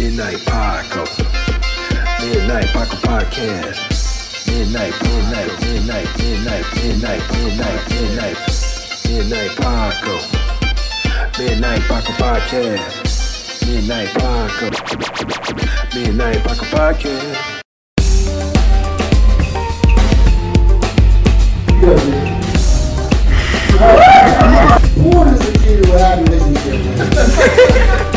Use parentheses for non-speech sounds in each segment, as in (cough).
Midnight Paco. Midnight Paco Podcast. Midnight, midnight, midnight, midnight, midnight, midnight, midnight, midnight Paco. Midnight Paco Podcast. Midnight Paco. Midnight Paco Podcast. Porn is the key to a happy relationship,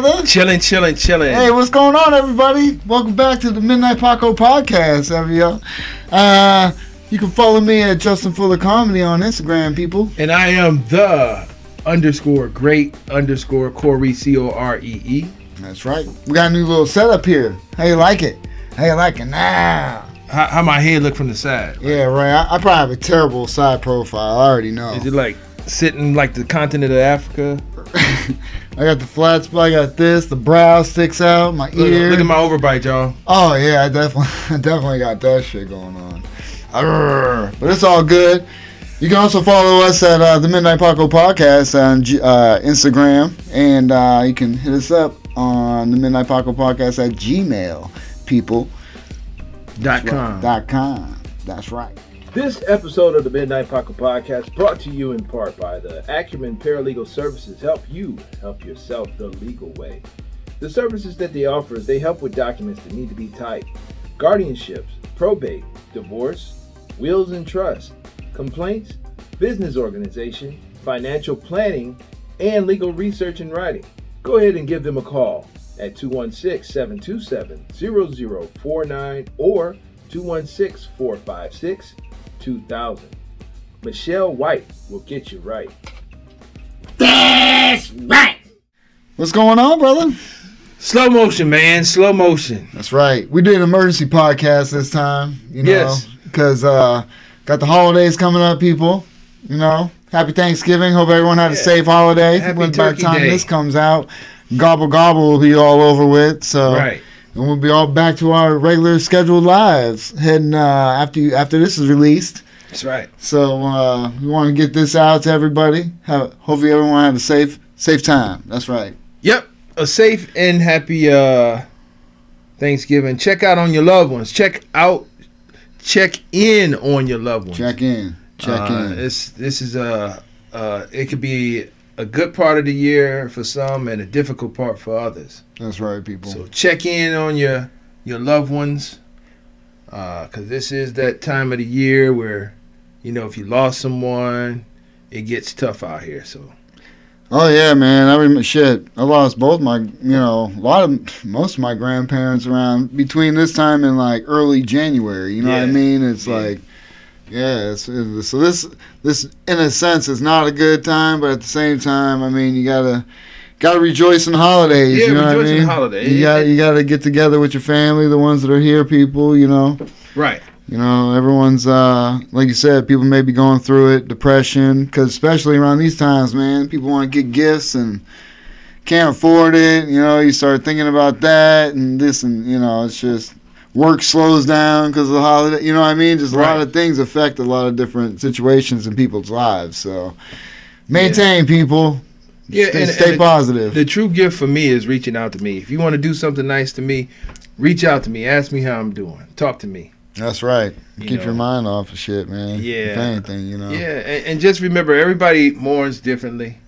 brother? Chilling, chilling, chilling. Hey, what's going on, everybody? Welcome back to the Midnight Paco podcast, every Uh, you can follow me at Justin Fuller Comedy on Instagram, people. And I am the underscore great underscore Corey C O R E E. That's right. We got a new little setup here. How you like it? How you like it now? How, how my head look from the side? Yeah, right. I, I probably have a terrible side profile. I already know. Is it like sitting like the continent of Africa? (laughs) I got the flat spot. I got this. The brow sticks out. My Look, ear. look at my overbite, y'all. Oh yeah, I definitely, (laughs) I definitely got that shit going on. Arrgh. But it's all good. You can also follow us at uh, the Midnight Paco Podcast on G- uh, Instagram, and uh, you can hit us up on the Midnight Paco Podcast at Gmail, people. Dot com. Dot com. That's right. This episode of the Midnight Paco Podcast brought to you in part by the Acumen Paralegal Services help you help yourself the legal way. The services that they offer is they help with documents that need to be typed, guardianships, probate, divorce, wills and trusts, complaints, business organization, financial planning, and legal research and writing. Go ahead and give them a call at 216 727 0049 or 216 456 2000. Michelle White will get you right. That's right. What's going on, brother? Slow motion, man. Slow motion. That's right. We did an emergency podcast this time, you know, Yes. because uh, got the holidays coming up, people. You know, happy Thanksgiving. Hope everyone had a safe holiday. Happy when by the time Day. this comes out, gobble gobble will be all over with. So, Right. And we'll be all back to our regular scheduled lives heading uh, after you, after this is released. That's right. So uh, we want to get this out to everybody. Have, hopefully, everyone have a safe safe time. That's right. Yep. A safe and happy uh Thanksgiving. Check out on your loved ones. Check out check in on your loved ones. Check in. Check Uh, in. This this is a uh, it could be a good part of the year for some and a difficult part for others. That's right, people. So check in on your your loved ones, uh, because this is that time of the year where, you know, if you lost someone, it gets tough out here. So Oh yeah, man. I remember shit. I lost both my, you know, a lot of most of my grandparents around between this time and like early January. You know what I mean? It's Yeah. like, yeah. So this this in a sense is not a good time, but at the same time, I mean, you gotta gotta rejoice in holidays. Yeah, you know what I rejoice in mean? holidays. You got you got to get together with your family, the ones that are here, people. You know. right, You know, everyone's uh, like you said, people may be going through it, depression, because especially around these times, man, people want to get gifts and can't afford it. You know, you start thinking about that and this, and you know, it's just work slows down because of the holiday. You know what I mean? Just a lot of things affect a lot of different situations in people's lives. So, maintain people. Yeah, stay, and- stay and the- positive. the true gift for me is reaching out to me. If you want to do something nice to me, reach out to me. Ask me how I'm doing. Talk to me. That's right. you Keep know. your mind off of shit, man. If Yeah. anything, you know. Yeah, and, and just remember, everybody mourns differently.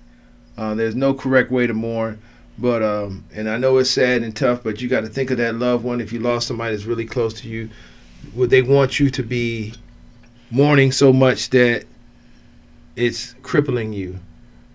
Uh, there's no correct way to mourn, but um, and I know it's sad and tough, but you got to think of that loved one. If you lost somebody that's really close to you, would they want you to be mourning so much that it's crippling you?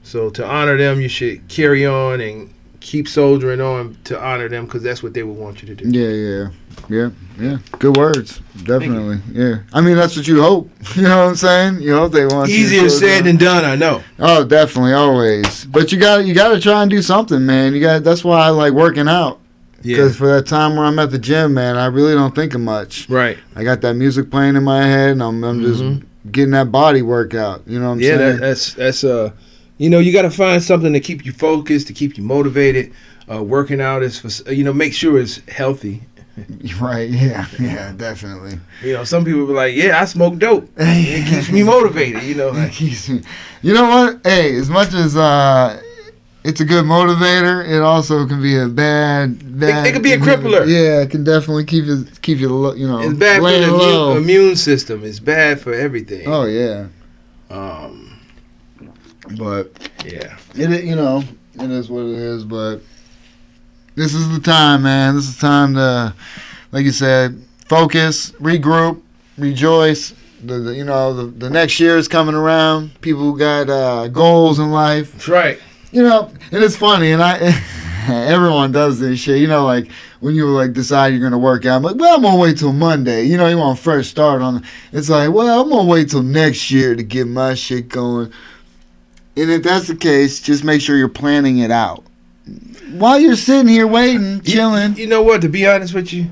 So to honor them, you should carry on and keep soldiering on to honor them because that's what they would want you to do. Yeah, yeah, yeah, yeah. Good words, definitely. Yeah, I mean that's what you hope. (laughs) You know what I'm saying? You hope they want. you to Easier slow said than done, I know. Oh, definitely, always. But you got you got to try and do something, man. You got. That's why I like working out. Yeah, Because for that time where I'm at the gym, man, I really don't think of much. right. I got that music playing in my head, and I'm, I'm just Mhm. getting that body workout. You know what I'm yeah, saying? that, that's that's uh, you know, you got to find something to keep you focused, to keep you motivated. Uh, working out is for you know, make sure it's healthy. (laughs) Right? Yeah, yeah, definitely. You know, some people be like, "Yeah, I smoke dope. (laughs) It keeps me motivated." You know, It like, keeps me- You know what? Hey, as much as uh, it's a good motivator, it also can be a bad. bad it could be a crippler. Yeah, it can definitely keep you keep you you know it's bad for the low. immune, immune system. It's bad for everything. oh yeah, Um, but yeah. it you know it is what it is. But this is the time, man. This is the time to, like you said, focus, regroup, rejoice. The, the you know the, the next year is coming around. People got uh, goals in life. That's right. you know, and it's funny, and I, (laughs) everyone does this shit. You know, like when you like decide you're gonna work out, I'm like, well, I'm gonna wait till Monday. You know, you want a fresh start on. It's like, well, I'm gonna wait till next year to get my shit going. And if that's the case, just make sure you're planning it out. While you're sitting here waiting, chilling, You know what? To be honest with you,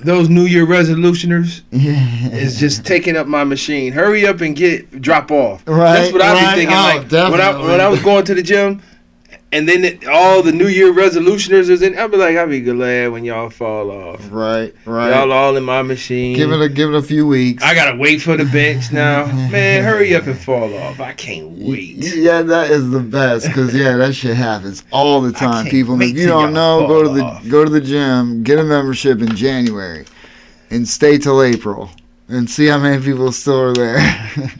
those New Year resolutioners yeah, is just taking up my machine. Hurry up and get drop off. Right, That's what I right. be thinking. Oh, like when I when I was going to the gym, and then it, all the New Year resolutioners is in. I'll be like, I'll be glad when y'all fall off. right, right. Y'all all in my machine. give it a give it a few weeks. I gotta wait for the bench now. (laughs) Man, hurry up and fall off. I can't wait. Yeah, that is the best because yeah, that shit happens all the time. People, if you don't know, go to the off. go to the gym, get a membership in January, and stay till April, and see how many people still are there. (laughs)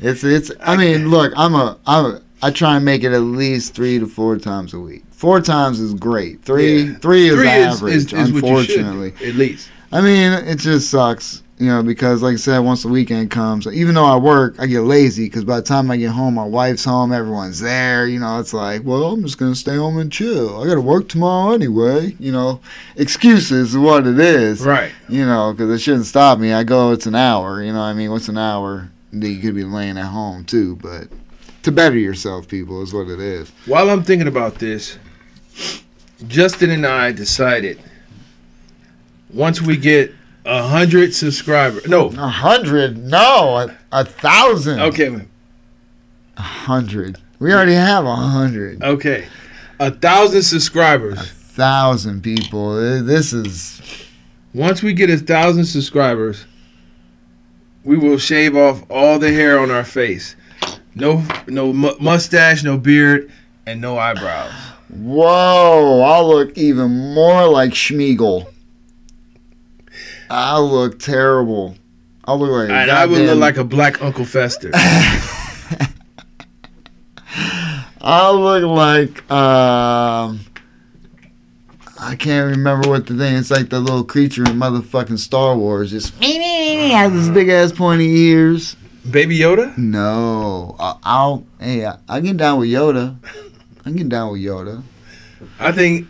it's it's. I mean, look, I'm a I'm a, I try and make it at least three to four times a week. Four times is great. Three Yeah. three is Three average. is, is unfortunately, do, at least. I mean, it just sucks, you know, because like I said, once the weekend comes, even though I work, I get lazy because by the time I get home, my wife's home, everyone's there. You know, it's like, well, I'm just gonna stay home and chill. I got to work tomorrow anyway. You know, excuses is what it is. Right. You know, because it shouldn't stop me. I go, it's an hour. You know, what I mean, what's an hour? that You could be laying at home too, but to better yourself, people, is what it is. While I'm thinking about this, Justin and I decided once we get a hundred subscribers. No, A hundred? No, a, a thousand. okay, A hundred. We already have a hundred. okay, a thousand subscribers. A thousand people. Uh, This is Once we get a thousand subscribers, we will shave off all the hair on our face. No, no mu- mustache, no beard, and no eyebrows. whoa! I'll look even more like Smeagol. I look terrible. I look like And I would look like a black Uncle Fester. (laughs) I look like um. I can't remember what the thing. It's like the little creature in motherfucking Star Wars. Just (laughs) has this big ass pointy ears. Baby Yoda? No, I, I'll. Hey, I, I get down with Yoda. I get down with Yoda. I think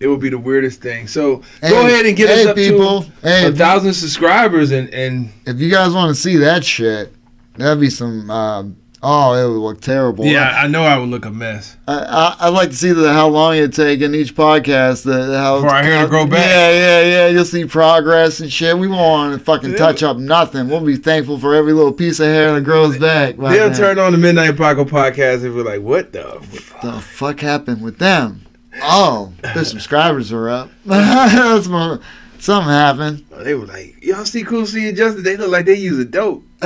it would be the weirdest thing. So go ahead and get hey, us up people. to Hey, a thousand subscribers and and if you guys want to see that shit, that'd be some. Uh, oh, it would look terrible. yeah, I know I would look a mess. I, I, I'd like to see the how long it take in each podcast. The, how For our hair to grow back. Yeah, yeah, yeah. You'll see progress and shit. We won't want to fucking touch up nothing. We'll be thankful for every little piece of hair that grows back. by They'll then. turn on the Midnight Paco podcast and be like, "What the?" f-" the fuck happened with them? Oh, their subscribers are up. (laughs) That's my, something happened. They were like, "Y'all see Cool C and Justin? They look like they use a dope." (laughs)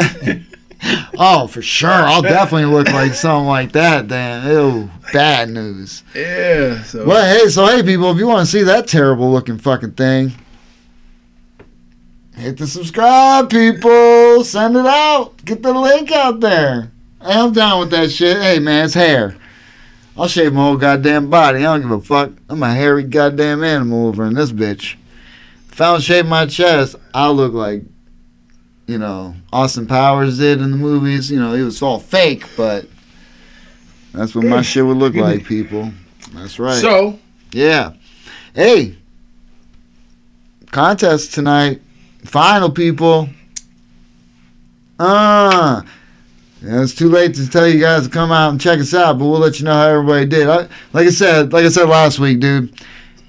Oh, for sure. I'll definitely look like something like that then. Ew, bad news. yeah. So Well, hey, so hey, people, if you want to see that terrible looking fucking thing, hit the subscribe, people. Send it out. Get the link out there. Hey, I'm down with that shit. Hey, man, it's hair. I'll shave my whole goddamn body. I don't give a fuck. I'm a hairy goddamn animal over in this bitch. If I don't shave my chest, I'll look like, you know, Austin Powers did in the movies. You know, it was all fake, but that's what my shit would look like, people. That's right. so Yeah. Hey. Contest tonight. Final people. Ah. Yeah, it's too late to tell you guys to come out and check us out, but we'll let you know how everybody did. I, like I said, like I said last week, dude.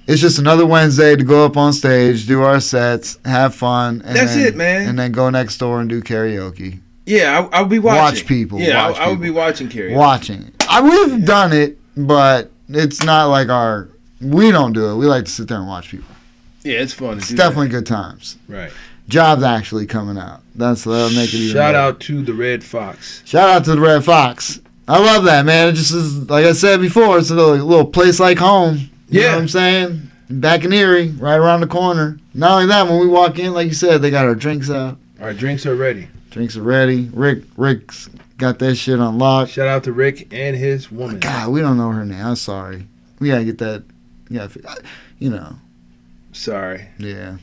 It's just another Wednesday to go up on stage, do our sets, have fun. And That's then- it, man. And then go next door and do karaoke. yeah, I, I'll be watching. Watch people, Yeah, watch I, I would be watching karaoke. Watching. I we've done it, but it's not like our We don't do it. We like to sit there and watch people. Yeah, it's fun. To It's do definitely good times. right. Jobs actually coming out. That's that'll make it even. Shout better. out to the Red Fox. Shout out to the Red Fox. I love that man. It just is like I said before. It's a little, little place like home. You know Yeah. what I'm saying? Back in Erie, right around the corner. Not only that, when we walk in, like you said, they got our drinks out. Our drinks are ready. Drinks are ready. Rick, Rick's got that shit on lock. Shout out to Rick and his woman. God, we don't know her name. I'm sorry. We gotta get that. Yeah, you know. Sorry. Yeah.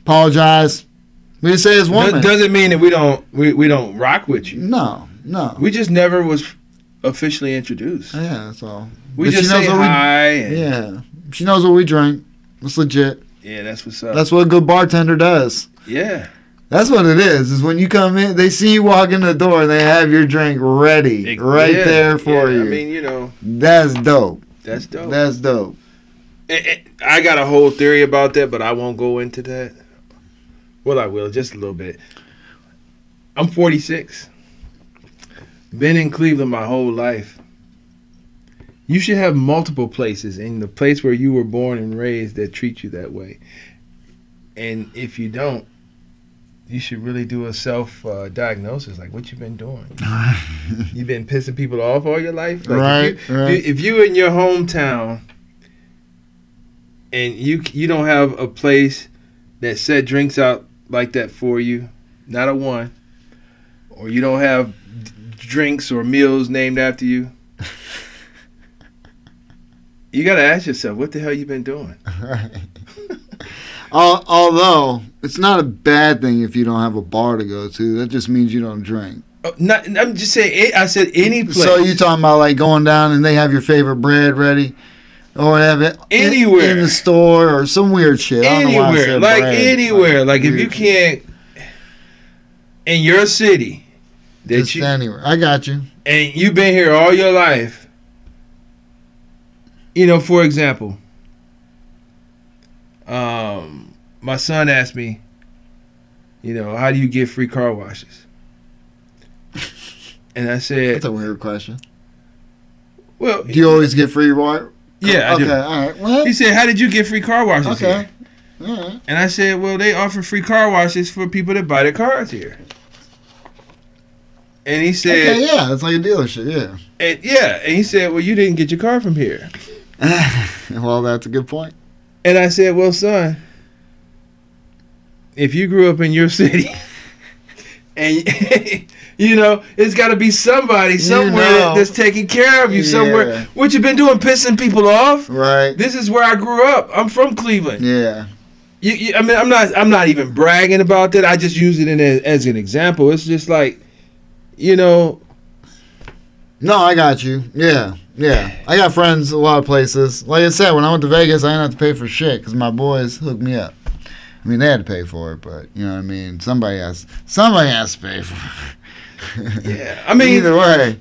Apologize. We didn't say his woman. Do- doesn't mean that we don't we, we don't rock with you. no, no. We just never was officially introduced. yeah, that's all. We But she just knows say what we- hi. and- Yeah, she knows what we drink. It's legit. yeah, that's what's up. That's what a good bartender does. yeah. That's what it is. Is when you come in, they see you walk in the door, and they have your drink ready, It- right yeah, there for yeah, you. I mean, you know, That's dope. that's dope. That's dope. Eh, eh, I got a whole theory about that, but I won't go into that. Well, I will just a little bit. I'm 46. Been in Cleveland my whole life. You should have multiple places in the place where you were born and raised that treat you that way. And if you don't, you should really do a self uh, diagnosis. Like, what you've been doing? (laughs) you've been pissing people off all your life. Like, Right, If you, right. if you in your hometown and you you don't have a place that set drinks out like that for you, not a one, or you don't have d- drinks or meals named after you, you got to ask yourself, what the hell you been doing? (laughs) Right. Although it's not a bad thing if you don't have a bar to go to. That just means you don't drink. Oh, not, I'm just saying. I said any place. So you talking about like going down and they have your favorite bread ready, or have it Anywhere. in, the store or some weird shit. I don't know why I anywhere, like bread. anywhere, like if you can't in your city that just you anywhere. I got you. and you've been here all your life. You know, for example, um, my son asked me, you know, how do you get free car washes? And I said, That's a weird question. well, Do you always get free water? yeah, I okay. do. All right. Well. He said, how did you get free car washes Okay. here? All right. And I said, well, they offer free car washes for people that buy their cars here. And he said, Okay. Yeah, it's like a dealership. Yeah. and yeah, and he said, well, you didn't get your car from here. (laughs) well, that's a good point. And I said, well, son, if you grew up in your (laughs) city, and (laughs) you know, it's got to be somebody somewhere know. that's taking care of you somewhere. What you been doing, pissing people off? Right. This is where I grew up. I'm from Cleveland. Yeah. You, you, I mean, I'm not. I'm not even bragging about that. I just use it in a, as an example. It's just like, you know, No, I got you. Yeah. Yeah. I got friends a lot of places. Like I said, when I went to Vegas, I didn't have to pay for shit because my boys hooked me up. I mean, they had to pay for it, but you know what I mean. Somebody has. Somebody has to pay for it. yeah. (laughs) I mean, either way.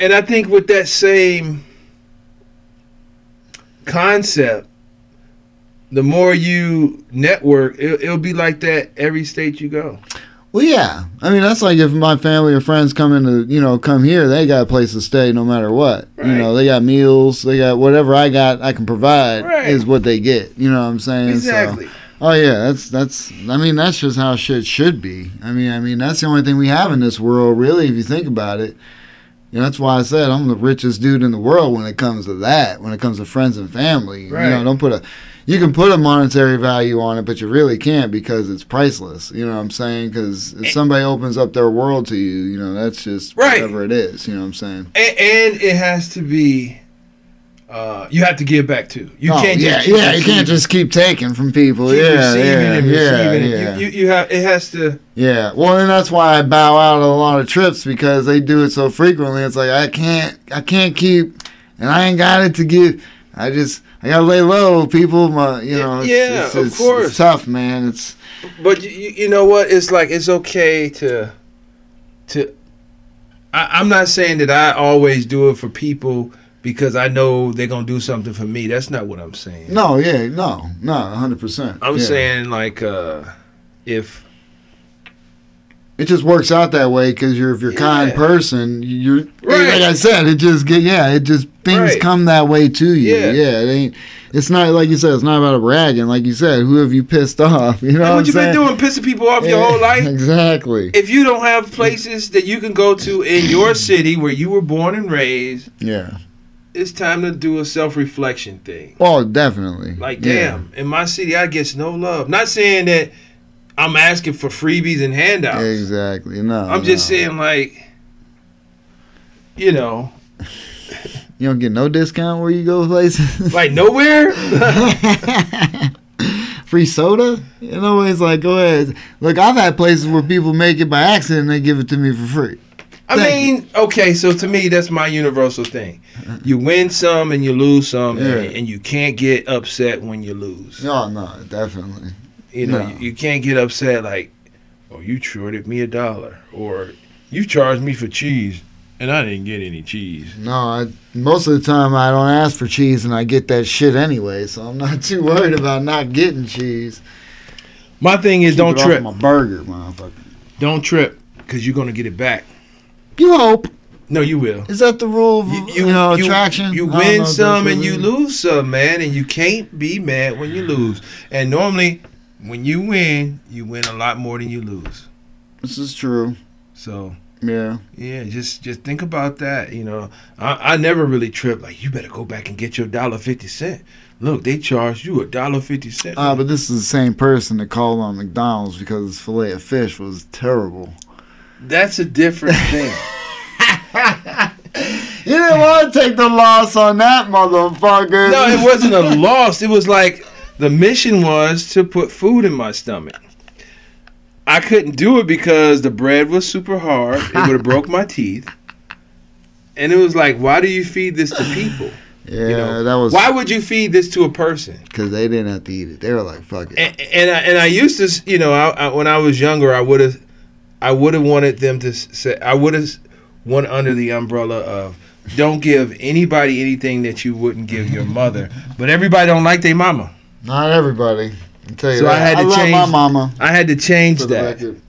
and I think with that same concept, the more you network, it, it'll be like that every state you go. Well, yeah. I mean, that's like if my family or friends come in to, you know, come here, they got a place to stay no matter what. You know, they got meals, they got whatever I got, I can provide Right. is what they get. You know what I'm saying? So- Exactly. oh yeah, that's that's. I mean, that's just how shit should be. I mean, I mean, that's the only thing we have in this world, really, if you think about it. You know, that's why I said I'm the richest dude in the world when it comes to that. When it comes to friends and family, you know, don't put a. You can put a monetary value on it, but you really can't because it's priceless. You know what I'm saying? Because if somebody opens up their world to you, you know, that's just Right. whatever it is. You know what I'm saying? And, and it has to be. Uh, you have to give back too. You oh, can't yeah, just yeah. You can't just keep taking from people. keep yeah, receiving yeah, and yeah, yeah. You, you, you have it has to. Yeah, well, and that's why I bow out of a lot of trips because they do it so frequently. It's like I can't, I can't keep, and I ain't got it to give. I just, I gotta lay low, people. My, you know, it's, Yeah, it's, of course. it's tough, man. It's But you, you you know what? It's like it's okay to to. I, I'm not saying that I always do it for people because I know they're gonna do something for me. That's not what I'm saying. no, yeah, no, no, hundred percent. I'm yeah. saying like uh if it just works out that way because you're if you're a kind person, you're Right. like I said, it just get yeah, it just things Right. come that way to you. Yeah. Yeah, it ain't it's not like you said. It's not about bragging. Like you said, who have you pissed (laughs) off? You know And what, what you I'm been doing, pissing people off your whole life? Exactly. If you don't have places that you can go to in your city where you were born and raised, Yeah. it's time to do a self-reflection thing. Oh, definitely. Like, Yeah. damn, in my city, I get no love. Not saying that I'm asking for freebies and handouts. Exactly. No. I'm just saying, like, you know, You don't get no discount where you go places. (laughs) like nowhere. (laughs) Free soda? You know, it's like, go ahead. Look, I've had places where people make it by accident and they give it to me for free. I Thank mean, okay, so to me, that's my universal thing. You win some and you lose some, and, and you can't get upset when you lose. No, no, definitely. You know, No. you, you can't get upset like, oh, you shorted me a dollar, or you charged me for cheese, and I didn't get any cheese. No, I, most of the time I don't ask for cheese and I get that shit anyway, so I'm not (laughs) too worried about not getting cheese. My thing is, Keep don't trip. my burger, motherfucker. Don't trip, because you're gonna get it back. You hope. No, you will. Is that the rule of, you, know, attraction? You I don't know win some and you lose some, man, and you can't be mad when you lose. And normally, when you win, you win a lot more than you lose. This is true. So Yeah. yeah, just just think about that. You know, I, I never really trip like you better go back and get your dollar fifty cent. Look, they charged you a dollar fifty cent. Ah, but this is the same person that called on McDonald's because fillet of fish was terrible. That's a different (laughs) thing. You didn't want to take the loss on that motherfucker. no, it wasn't a loss. It was like the mission was to put food in my stomach. I couldn't do it because the bread was super hard. It would have (laughs) broke my teeth. And it was like, why do you feed this to people? (laughs) Yeah, you know, that was Why would you feed this to a person? because they didn't have to eat it. They were like, "Fuck it." And, and I, and I used to, you know, I, I, when I was younger, I would have, I would have wanted them to say, I would have went under the umbrella of, don't give anybody anything that you wouldn't give your mother. But everybody don't like their mama. Not everybody. I'll tell you So I had to I love my change- mama. I had to change that. record.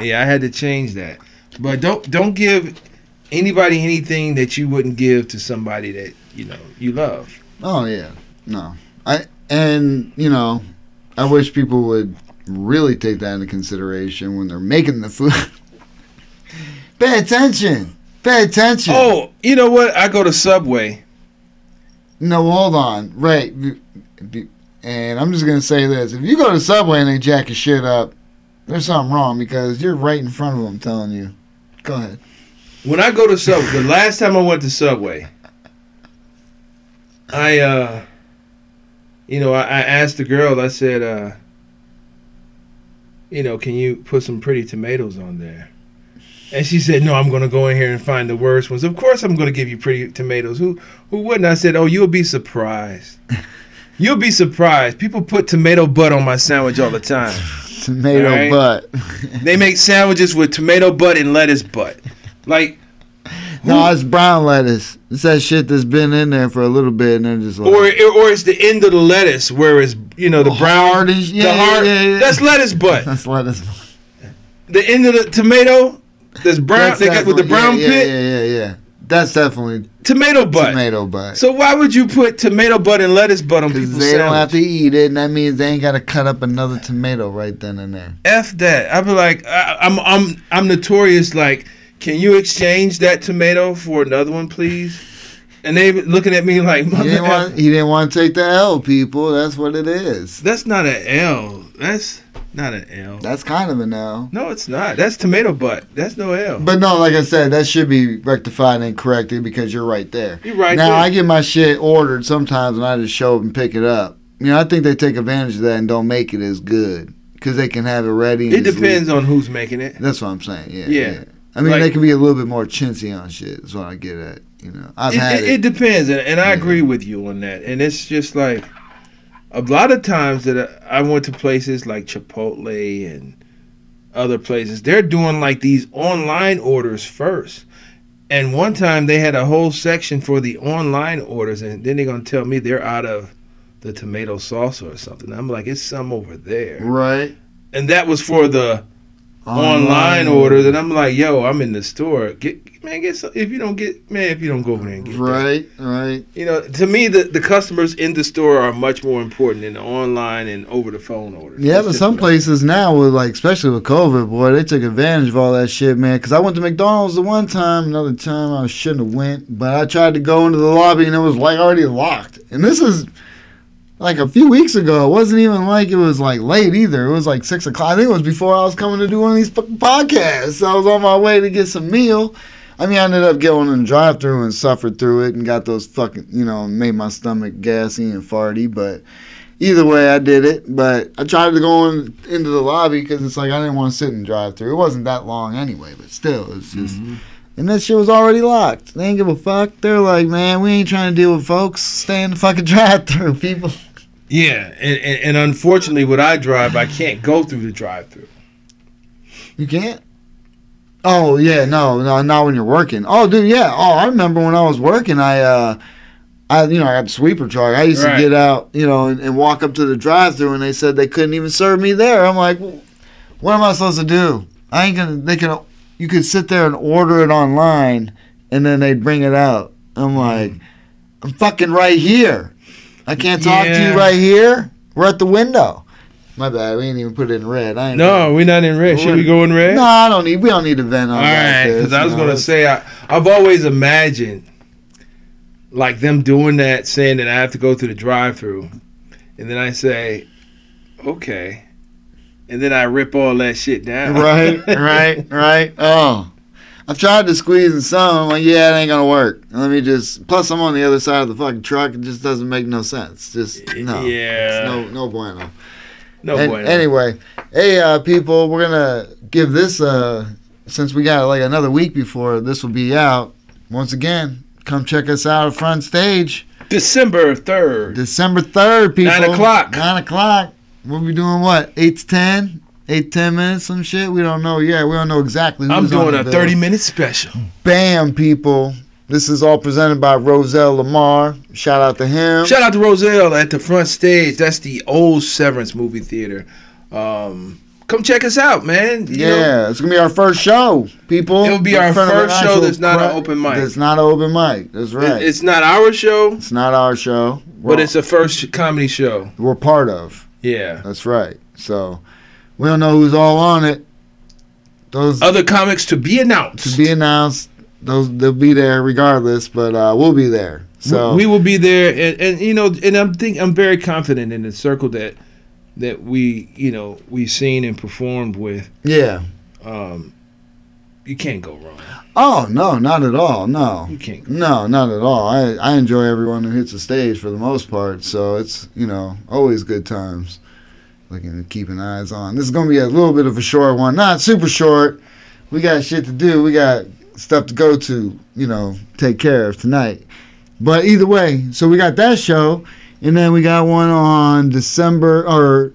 Yeah, I had to change that. But don't don't give anybody anything that you wouldn't give to somebody that you know you love. Oh yeah, no. I and you know, I wish people would really take that into consideration when they're making the food. (laughs) Pay attention. Pay attention. Oh, you know what? I go to Subway. no, hold on. Right. be- be- And I'm just gonna say this: if you go to Subway and they jack your shit up, there's something wrong because you're right in front of them telling you. Go ahead. When I go to Subway, the last time I went to Subway, I uh, you know, I, I asked the girl. I said, uh, you know, can you put some pretty tomatoes on there? And she said, "No, I'm going to go in here and find the worst ones. Of course, I'm going to give you pretty tomatoes. Who who wouldn't?" I said, "Oh, you'll be surprised. (laughs) You'll be surprised. People put tomato butt on my sandwich all the time. (laughs) Tomato Alright. butt. (laughs) They make sandwiches with tomato butt and lettuce butt. Like, no, it's brown lettuce. It's that shit that's been in there for a little bit and then just like or or it's the end of the lettuce where it's you know the brown, hard as- yeah, the hard. yeah, yeah. That's lettuce butt. (laughs) that's lettuce. The end of the tomato, that's brown. That's they got with the brown yeah, pit, Yeah, yeah, yeah, yeah. That's definitely tomato butt. tomato butt. So why would you put tomato butt and lettuce butt on Because people's they don't have to eat it, and that means they ain't got to cut up another tomato right then and there. F that. I'd be like, I, I'm I'm I'm notorious. Like, can you exchange that tomato for another one, please? And they looking at me like, He didn't, want, he didn't want to take the L, people. That's what it is. that's not an L. That's not an L. That's kind of an L. No, it's not. That's tomato butt. That's no L. But no, like I said, that should be rectified and corrected because you're right there. You're right. now there. I get my shit ordered sometimes, and I just show up and pick it up. You know, I think they take advantage of that and don't make it as good because they can have it ready. It depends leave- on who's making it. That's what I'm saying. Yeah. Yeah. Yeah. I mean, Like- they can be a little bit more chintzy on shit. Is what I get at. You know, I've It, had it, it. it depends, and, and I Yeah. agree with you on that. And it's just like a lot of times that I went to places like Chipotle and other places, they're doing like these online orders first. And one time they had a whole section for the online orders, and then they're gonna tell me they're out of the tomato salsa or something. I'm like, it's some over there, Right. and that was for the online orders, and I'm like, yo, I'm in the store. Get man, get some. If you don't get man, if you don't go over there and get that. Right, right. You know, to me, the, the customers in the store are much more important than the online and over the phone orders. Yeah, That's but some what I- places now, with like, especially with COVID, boy, they took advantage of all that shit, man. Because I went to McDonald's the one time, another time I shouldn't have went, but I tried to go into the lobby and it was like already locked. And this is like a few weeks ago. It wasn't even like it was like late either. It was like six o'clock. I think it was before I was coming to do one of these fucking podcasts. I was on my way to get some meal. I mean, I ended up going in the drive-through and suffered through it and got those fucking, you know, made my stomach gassy and farty, but either way, I did it. But I tried to go in, into the lobby because it's like I didn't want to sit and drive through. It wasn't that long anyway, but still, it's just. Mm-hmm. And that shit was already locked. They ain't give a fuck. They're like, man, we ain't trying to deal with folks. Stay in the fucking (laughs) drive through, people. Yeah, and, and, and unfortunately, what I drive, I can't go through the drive-through. You can't. Oh yeah, no, no, not when you're working. Oh, dude, yeah. Oh, I remember when I was working, I, uh, I, you know, I had a sweeper truck. I used Right. to get out, you know, and, and walk up to the drive-through, and they said they couldn't even serve me there. I'm like, "Well, what am I supposed to do? I ain't gonna. They can. You could sit there and order it online, and then they'd bring it out. I'm like, I'm fucking right here. I can't talk to you right here. We're at the window. My bad. We ain't even put it in red. I ain't No, we're not in red. Should we go in red? no, I don't need. We don't need to vent on All that. right, because I was you gonna know. say I, I've always imagined like them doing that, saying that I have to go through the drive-through, and then I say, okay, and then I rip all that shit down. right, (laughs) right, right. Oh, I've tried to squeeze in some. I'm like, yeah, it ain't gonna work. Let me just. Plus, I'm on the other side of the fucking truck. It just doesn't make no sense. Just no. Yeah. No, no bueno. No An- bueno. Anyway, hey, uh, people, we're gonna give this. Uh, since we got like another week before this will be out. Once again, come check us out at front stage. December third. December 3rd, people. Nine o'clock. 9 o'clock. We'll be doing what? 8 to 10? 8 10 minutes, some shit? We don't know yet. We don't know exactly who's I'm doing the a 30 minute special. Bam, people. This is all presented by Roselle Lamar. Shout out to him. Shout out to Roselle at the front stage. That's the old Severance movie theater. Um, come check us out, man. You know, yeah, it's gonna be our first show, people. It'll be our front of an first show that's not an open mic. It's not an open mic. That's right. it- it's not our show, it's not our show. but We're- it's a first comedy show. we're part of. Yeah. That's right. So we don't know who's all on it. Those Other comics to be announced. to be announced. Those they'll be there regardless, but uh, we'll be there. So we will be there, and, and you know, and I'm think I'm very confident in the circle that that we you know we've seen and performed with. yeah. Um, you can't go wrong. Oh no, not at all. No, You can't. Go no, not at all. I I enjoy everyone who hits the stage for the most part. So it's you know always good times. Looking and keeping eyes on. This is gonna be a little bit of a short one, not super short. We got shit to do. We got stuff to go to. You know, take care of tonight. But either way, so we got that show, and then we got one on December or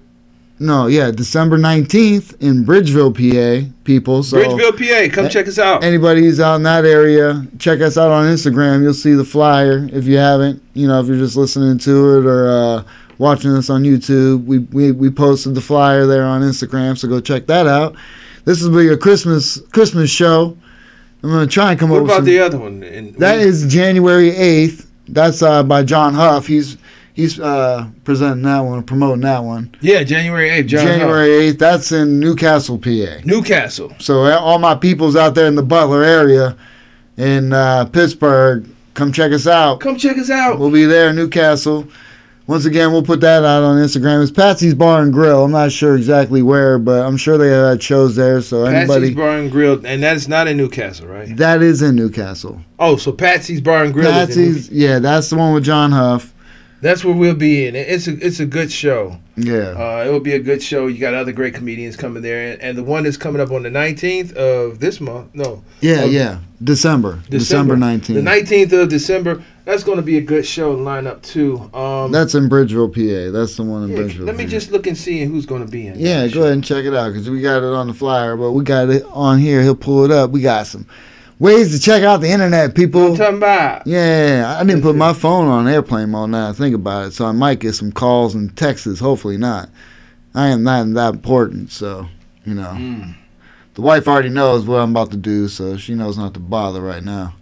no, yeah, December nineteenth in Bridgeville, PA. People, so Bridgeville, PA. Come check us out. anybody who's out in that area, check us out on Instagram. You'll see the flyer if you haven't. You know, if you're just listening to it or uh, watching us on YouTube, we, we we posted the flyer there on Instagram, so go check that out. This will be a Christmas Christmas show. I'm gonna try and come What up with about some, the other one? And that we- is January 8th. That's uh, by John Huff. He's he's uh, presenting that one, promoting that one. yeah, January 8th. John January 8th. That's in Newcastle, PA. Newcastle. So uh, all my peoples out there in the Butler area, in uh, Pittsburgh, come check us out. Come check us out. We'll be there in Newcastle. Once again, we'll put that out on Instagram. It's Patsy's Bar and Grill. I'm not sure exactly where, but I'm sure they had shows there. So anybody Patsy's Bar and Grill, and that is not in Newcastle, right? that is in Newcastle. Oh, so Patsy's Bar and Grill. Is in Patsy's, yeah, that's the one with John Huff. That's where we'll be in. It's a it's a good show. Yeah, Uh, it will be a good show. You got other great comedians coming there, and, and the one that's coming up on the 19th of this month. No, yeah, of yeah. December, December nineteenth. The 19th. 19th of December. That's going to be a good show to line up too. Um, That's in Bridgeville, PA. That's the one in yeah, Bridgeville. let me PA. just look and see who's going to be in. Yeah, go ahead and check it out because we got it on the flyer, but we got it on here. He'll pull it up. We got some ways to check out the internet, What people. I'm talking about. Yeah, I didn't put my phone on airplane mode now I think about it, so I might get some calls and texts. Hopefully not. I am not that important, so you know. Mm. The wife already knows what I'm about to do, so she knows not to bother right now.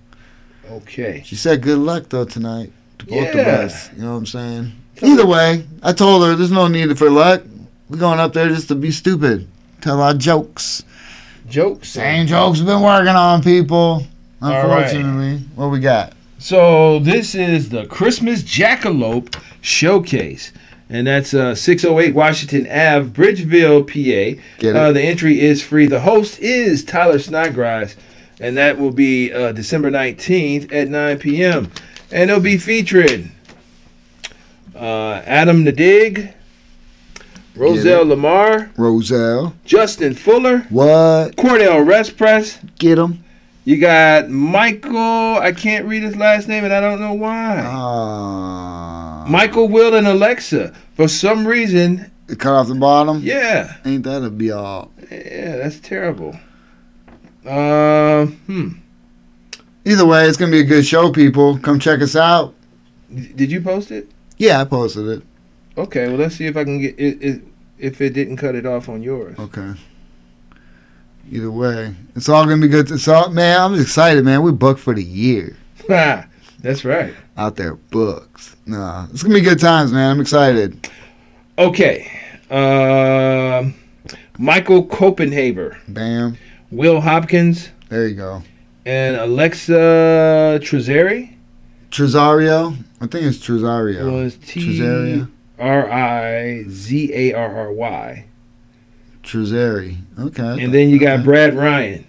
Okay. She said good luck though tonight to both of us. You know what I'm saying? Either way, I told her there's no need for luck. We're going up there just to be stupid, tell our jokes. Jokes. Same jokes we've been working on, people. All right. Unfortunately, what we got? So this is the Christmas Jackalope Showcase, and that's uh, 608 Washington Ave, Bridgeville, PA. Get it? Uh, the entry is free. The host is Tyler Snodgrass, and that will be uh, December 19th at 9 p.m. And it'll be featuring uh, Adam Nadig, Roselle Lamar, Roselle. Justin Fuller, What? Cordell Respress. Get him? You got Michael. I can't read his last name, and I don't know why. Ah. Michael, Will, and Alexa. For some reason, Cut off the bottom? yeah, Ain't that a be all? yeah, that's terrible. Um, hmm. Either way, it's gonna be a good show, people. Come check us out. Did you post it? Yeah, I posted it. Okay, well, let's see if I can get it. it if it didn't cut it off on yours. Okay. Either way, it's all gonna be good. It's all man. I'm excited, man. We booked for the year (laughs) that's right. out there. Books. Nah, it's gonna be good times, man. I'm excited. Okay. Um, Michael Copenhaver, Bam. Will Hopkins, There you go. and Alexa Trezari Tresario. I think it's Tresario. was T Tresaria. R I Z A R R Y. Tresari. Okay. And then you got Okay. Brad Ryan.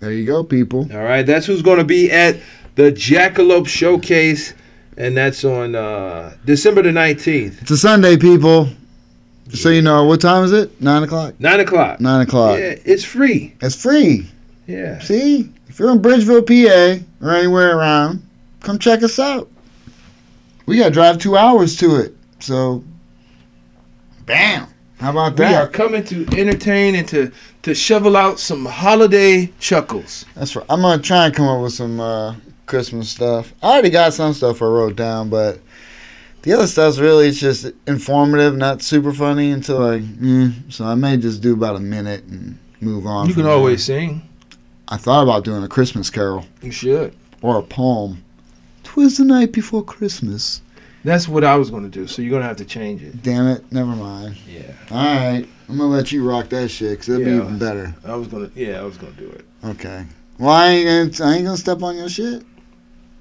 There you go, people. All right, that's who's going to be at the Jackalope Showcase, and that's on uh, December the 19th, It's a Sunday, people. Just so you know, what time is it? Nine o'clock. 9 o'clock. Nine o'clock. Yeah, it's free. It's free. Yeah. See, if you're in Bridgeville, PA, or anywhere around, come check us out. We got to drive two hours to it. So, bam. How about that? We are coming to entertain and to, to shovel out some holiday chuckles. That's right. I'm gonna try and come up with some uh, Christmas stuff. I already got some stuff I wrote down, but the other stuff's really just informative, not super funny until like. Mm, so I may just do about a minute and move on. You can there. always sing. I thought about doing a Christmas carol You should. or a poem. Twas the night before Christmas. That's what I was going to do, so you're going to have to change it. Damn it, never mind. Yeah. All right, I'm gonna let you rock that shit because it'll Yeah. be even better. I was going to, yeah, I was going to do it. Okay. Well, I ain't gonna, I ain't gonna step on your shit.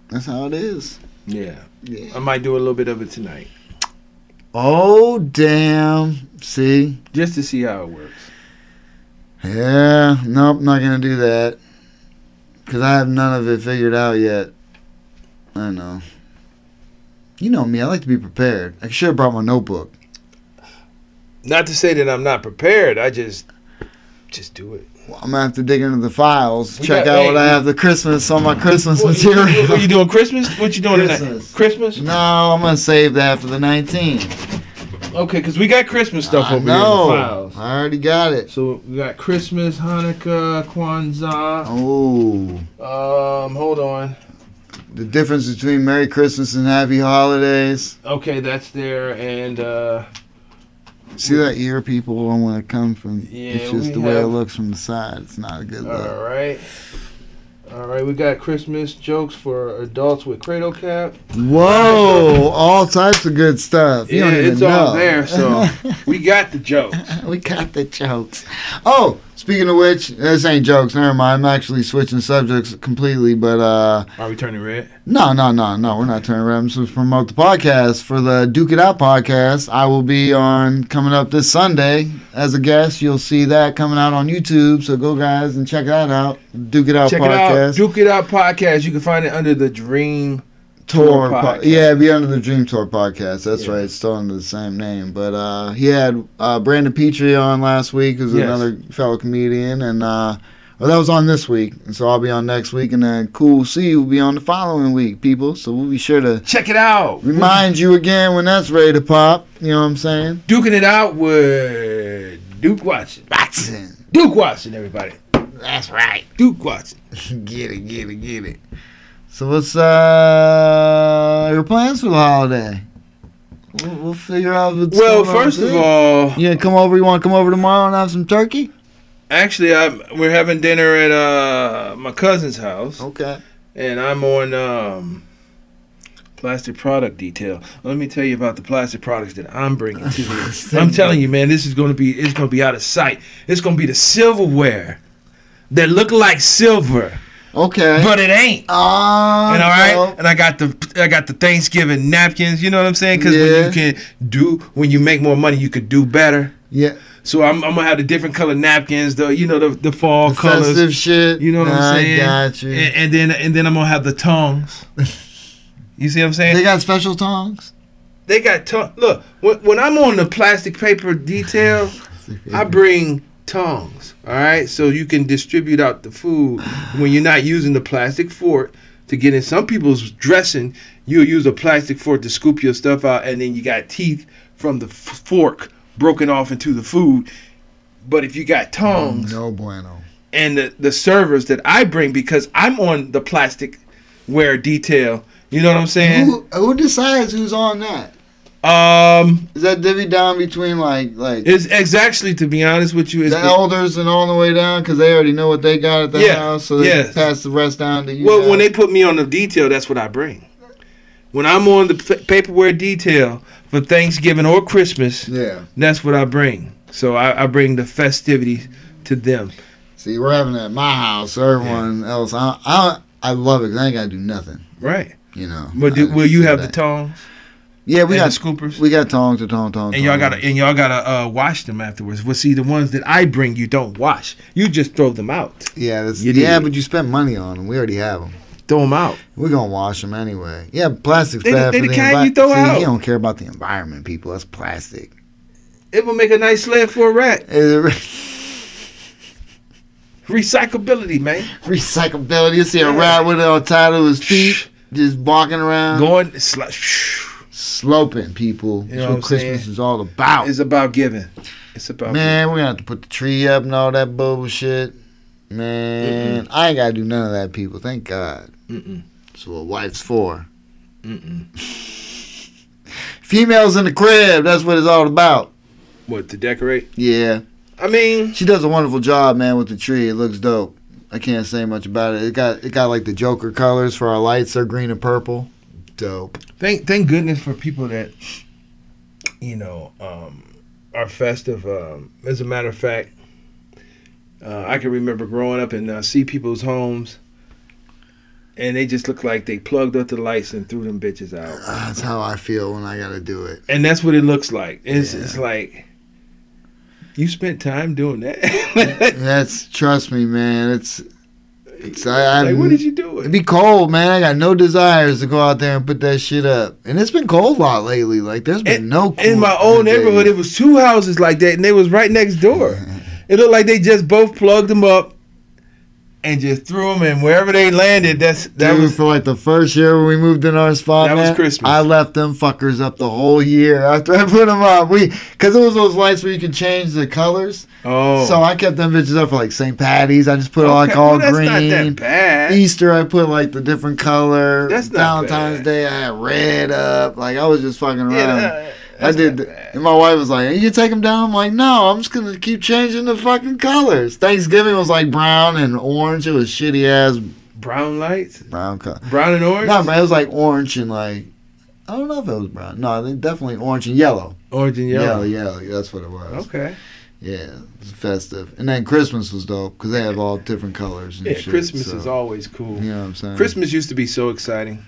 That's how it is. Yeah. Yeah. I might do a little bit of it tonight, Oh damn! See? just to see how it works. Yeah. Nope, not gonna do that. Cause I have none of it figured out yet. I know. You know me. I like to be prepared. I should have brought my notebook. Not to say that I'm not prepared. I just, just do it. Well, I'm gonna have to dig into the files, We check got- out what I have the Christmas on my (laughs) Christmas What, material. What, what you doing Christmas? What you doing tonight? Christmas. Christmas? No, I'm gonna save that for the 19th. Okay, because we got Christmas stuff I over know. here in the files. I already got it. So we got Christmas, Hanukkah, Kwanzaa. Oh, Um, hold on. The difference between Merry Christmas and Happy Holidays. Okay, that's there, and uh, See that ear, people, don't want to come from. Yeah, it's just the way it looks from the side. It's not a good look. all right, all right. We got Christmas jokes for adults with cradle cap. Whoa, all types of good stuff. You yeah, don't even it's all know. there. So (laughs) we got the jokes. we got the jokes. Oh, speaking of which, this ain't jokes. Never mind. I'm actually switching subjects completely. But uh, Are we turning red? no, no, no, no. We're not turning red. I'm supposed to promote the podcast for the Duke It Out podcast. I will be on coming up this Sunday as a guest. You'll see that coming out on YouTube. So go guys and check that out. Duke It Out Check podcast. it out. Duke it out podcast. You can find it under the Dream. Tour, po- yeah, it'd be under the Dream Tour podcast. That's Yeah. right. It's still under the same name. But uh, he had uh, Brandon Petrie on last week, who's Yes. another fellow comedian, and uh, well, that was on this week, and so I'll be on next week, and then Cool C will be on the following week, people. So we'll be sure to Check it out. remind you again when that's ready to pop. You know what I'm saying? Duking it out with Duke Watson. Watson. Duke Watson, everybody. That's right. Duke Watson. (laughs) get it, get it, get it. So what's uh your plans for the holiday? We'll, we'll figure out what's Well, going on first of all, You gonna come over? You want to come over tomorrow and have some turkey? Actually, I'm, we're having dinner at uh, my cousin's house, Okay. and I'm on um, plastic product detail. Let me tell you about the plastic products that I'm bringing to you. (laughs) I'm telling you, man, this is going to be it's to be out of sight. It's going to be the silverware that look like silver, Okay. but it ain't. Ah, And all right, no. and I got the I got the Thanksgiving napkins. You know what I'm saying? Because Yeah. when you can do when you make more money, you could do better. Yeah. So I'm, I'm gonna have the different color napkins, the you know the the fall The colors. festive shit. You know what I'm saying? I got you. And, and then and then I'm gonna have the tongs. (laughs) You see what I'm saying? they They, got special tongs. They got tongue. Look, when, when I'm on the plastic paper detail, (laughs) I bring tongs. All right, so you can distribute out the food when you're not using the plastic fork to get in. Some people's dressing, you'll use a plastic fork to scoop your stuff out, and then you got teeth from the f- fork broken off into the food. But if you got tongs, No bueno. and the, the servers that I bring because I'm on the plastic wear detail. You know what I'm saying? Who, who decides who's on that? Um, Is that divvy down between like like it's, it's actually to be honest with you, it's the elders and all the way down because they already know what they got at the Yeah, house, so they yes. pass the rest down to you. well when they put me on the detail, that's what I bring. When I'm on the p- paperware detail for Thanksgiving or Christmas, yeah. that's what I bring. So I, I bring the festivities to them. See, we're having it at my house. Everyone else, I I I love it 'cause I ain't gotta do nothing. Right. You know. But do, will you have the back. tongs Yeah, we and got scoopers? we got tongs to tong tong. and y'all gotta and y'all gotta uh, wash them afterwards. Well, see, the ones that I bring, you don't wash. You just throw them out. Yeah, that's, You yeah, but you spent money on them. We already have them. Throw them out. We're gonna wash them anyway. Yeah, plastic's They bad they for the the kind envi- you throw See, out. He don't care about the environment, people. That's plastic. It will make a nice sled for a rat. (laughs) Recyclability, man. Recyclability. You see a Yeah. rat with it all tied to his feet, just walking around, Going sl- sloping. People. You know That's what what Christmas saying? is all about. It's about giving. It's about Man, we're gonna have to put the tree up and all that bullshit. Man, I ain't gotta do none of that, people. Thank God. Mm-mm. That's what wife's for. Mm-mm. (laughs) Females in the crib. That's what it's all about. What to decorate? Yeah. I mean, She does a wonderful job, man, with the tree. It looks dope. I can't say much about it. It got it got like the Joker colors for our lights. They're green and purple. Dope. thank thank goodness for people that you know um, are festive. Um, as a matter of fact, uh, I can remember growing up and uh, see people's homes, and they just look like they plugged up the lights and threw them bitches out. That's how I feel when I gotta do it. and that's what it looks like. It's Yeah. it's like you spent time doing that. (laughs) That's trust me, man. It's it's I, I like, what did you do? It'd be cold, man. I got no desires to go out there and put that shit up. And it's been cold a lot lately. Like there's been no cool In my old days. neighborhood, it was two houses like that, and they was right next door. (laughs) It looked like they just both plugged them up and just threw them, and wherever they landed, that's that Dude, was for like the first year when we moved in our spot, That was Christmas. I left them fuckers up the whole year after (laughs) I put them up. We, cause it was those lights where you could change the colors. oh. So I kept them bitches up for like St. Patty's. I just put Okay, like all well, that's green. not that bad. Easter, I put like the different color. That's not Valentine's bad. Day, I had red up. Like I was just fucking around. Yeah, that- I did, bad. and my wife was like, "You take them down." I'm like, "No, I'm just gonna keep changing the fucking colors." Thanksgiving was like brown and orange. It was shitty ass brown lights, brown color. brown and orange, No, but it was like orange and like I don't know if it was brown. No, they definitely orange and yellow. orange and Yellow, yellow. yellow. That's what it was. Okay. Yeah, it was festive. And then Christmas was dope because they have all different colors. And Yeah, shit, Christmas so, is always cool. You know what I'm saying? Christmas used to be so exciting.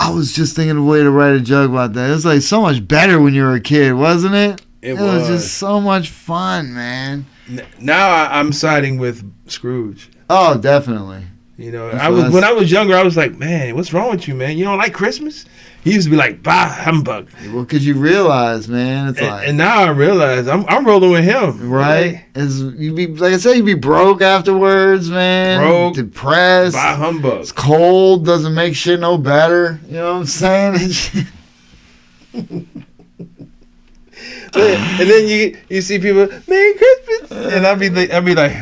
I was just thinking of a way to write a joke about that. It was like so much better when you were a kid, wasn't it? It, was. was. just so much fun, man. Now I, I'm siding with Scrooge. Oh, definitely. You know, That's I was when I was younger. I was like, man, what's wrong with you, man? You don't like Christmas? He used to be like, bah humbug. Well, because you realize, man, it's And, like and now I realize I'm I'm rolling with him. right. Is you be like I said, you be broke afterwards, man. Broke. depressed. Bah humbug. It's cold, doesn't make shit no better. You know what I'm saying? (laughs) and then you you see people, Merry Christmas, and I'll be like, I'll be like,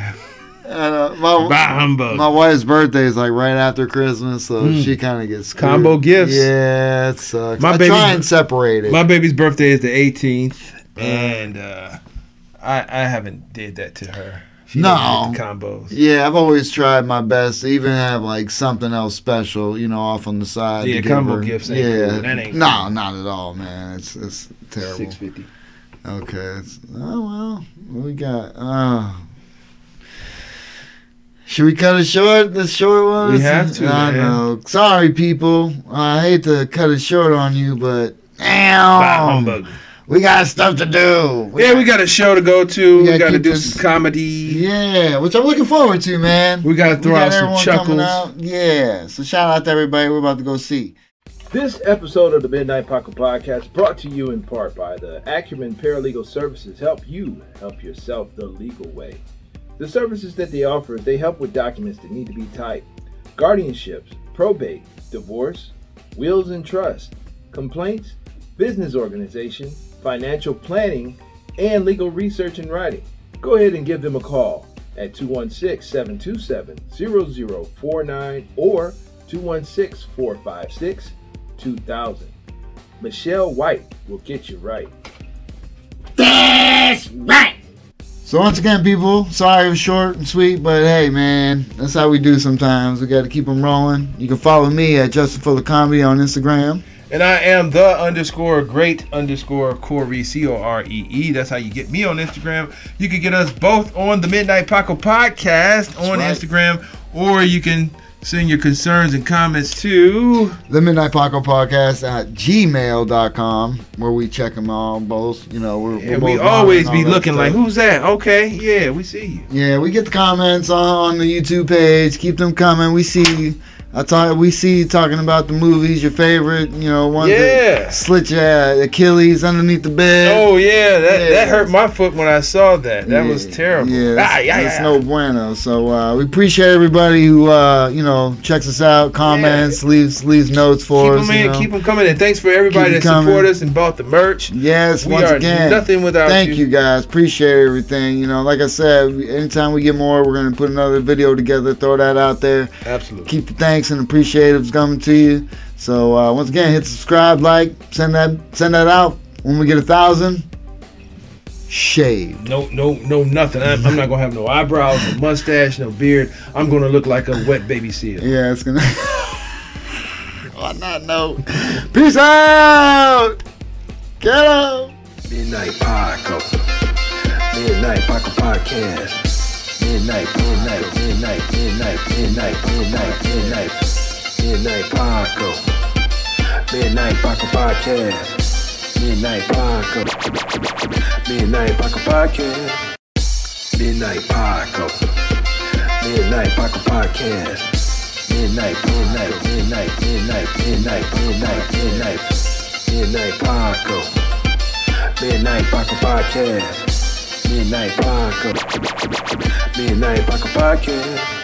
my, bah humbug. my wife's birthday is like right after Christmas, so Mm. she kind of gets screwed. Combo gifts. Yeah, it sucks. My I baby- try and separate it. My baby's birthday is the 18th, and uh, I I haven't did that to her. She No. the combos. Yeah, I've always tried my best to even have like something else special, you know, off on the side. Yeah, combo her. gifts ain't Yeah, cool. That ain't no, cool. not at all, man. It's it's terrible. Six fifty. Okay. It's, oh well, we got? Uh, should we cut it short? The short one. We have to, I man. know. Sorry, people. I hate to cut it short on you, but damn, we got stuff to do. Yeah, we got a show to go to. We We, gotta got to keep do this- some comedy. Yeah, which I'm looking forward to, man. We got to throw We out some everyone chuckles. out. Yeah. So shout out to everybody. We're about to go see. This episode of the Midnight Paco Podcast brought to you in part by the Acumen Paralegal Services help you help yourself the legal way. The services that they offer is they help with documents that need to be typed, guardianships, probate, divorce, wills and trust, complaints, business organization, financial planning, and legal research and writing. Go ahead and give them a call at 216 727 0049 or 216 456 2000. Michelle White will get you right. That's right. So once again, people, sorry it was short and sweet, but hey, man, that's how we do sometimes. We got to keep them rolling. You can follow me at Justin Fuller Comedy on Instagram. And I am the underscore great underscore Coree C O R E E. That's how you get me on Instagram. You can get us both on the Midnight Paco podcast on right. Instagram, or you can send your concerns and comments to. The Midnight Paco Podcast at gmail.com, where we check them all both. You know, we're, we're And we always be looking like, who's that? Okay, yeah, we see you. Yeah, we get the comments on, on the YouTube page. Keep them coming. We see. I talk. We see you talking about the movies, your favorite. You know, one Yeah. that slit your Achilles underneath the bed. Oh yeah, that, Yeah. that hurt my foot when I saw that. That was terrible. Yeah, Ah, yeah, that's no bueno. So uh, we appreciate everybody who uh, you know checks us out, comments, leaves leaves notes for keep us. them in, you know. keep them coming, and thanks for everybody Keep that coming. support us and bought the merch. Yes, We once again. nothing without Thank you. you guys. Appreciate everything. You know, like I said, anytime we get more, we're gonna put another video together. Throw that out there. Absolutely. Keep the thanks and appreciatives coming to you. So uh, once again, hit subscribe, like, send that send that out when we get a thousand. Shave. No, no, no, nothing. I'm, I'm not gonna have no eyebrows, no mustache, no beard. I'm gonna look like a wet baby seal. Yeah, it's gonna. (laughs) On that note, peace out. Get out. Midnight Paco. Midnight Paco Podcast. Midnight, midnight, midnight, mid-night, midnight, mid-night. midnight. Midnight Paco. Midnight Paco Podcast. Midnight Paco. Midnight Paco Podcast. Midnight, midnight, midnight, midnight, midnight, midnight, midnight, midnight Paco. Midnight Paco Podcast. Midnight Paco. Midnight Paco Podcast.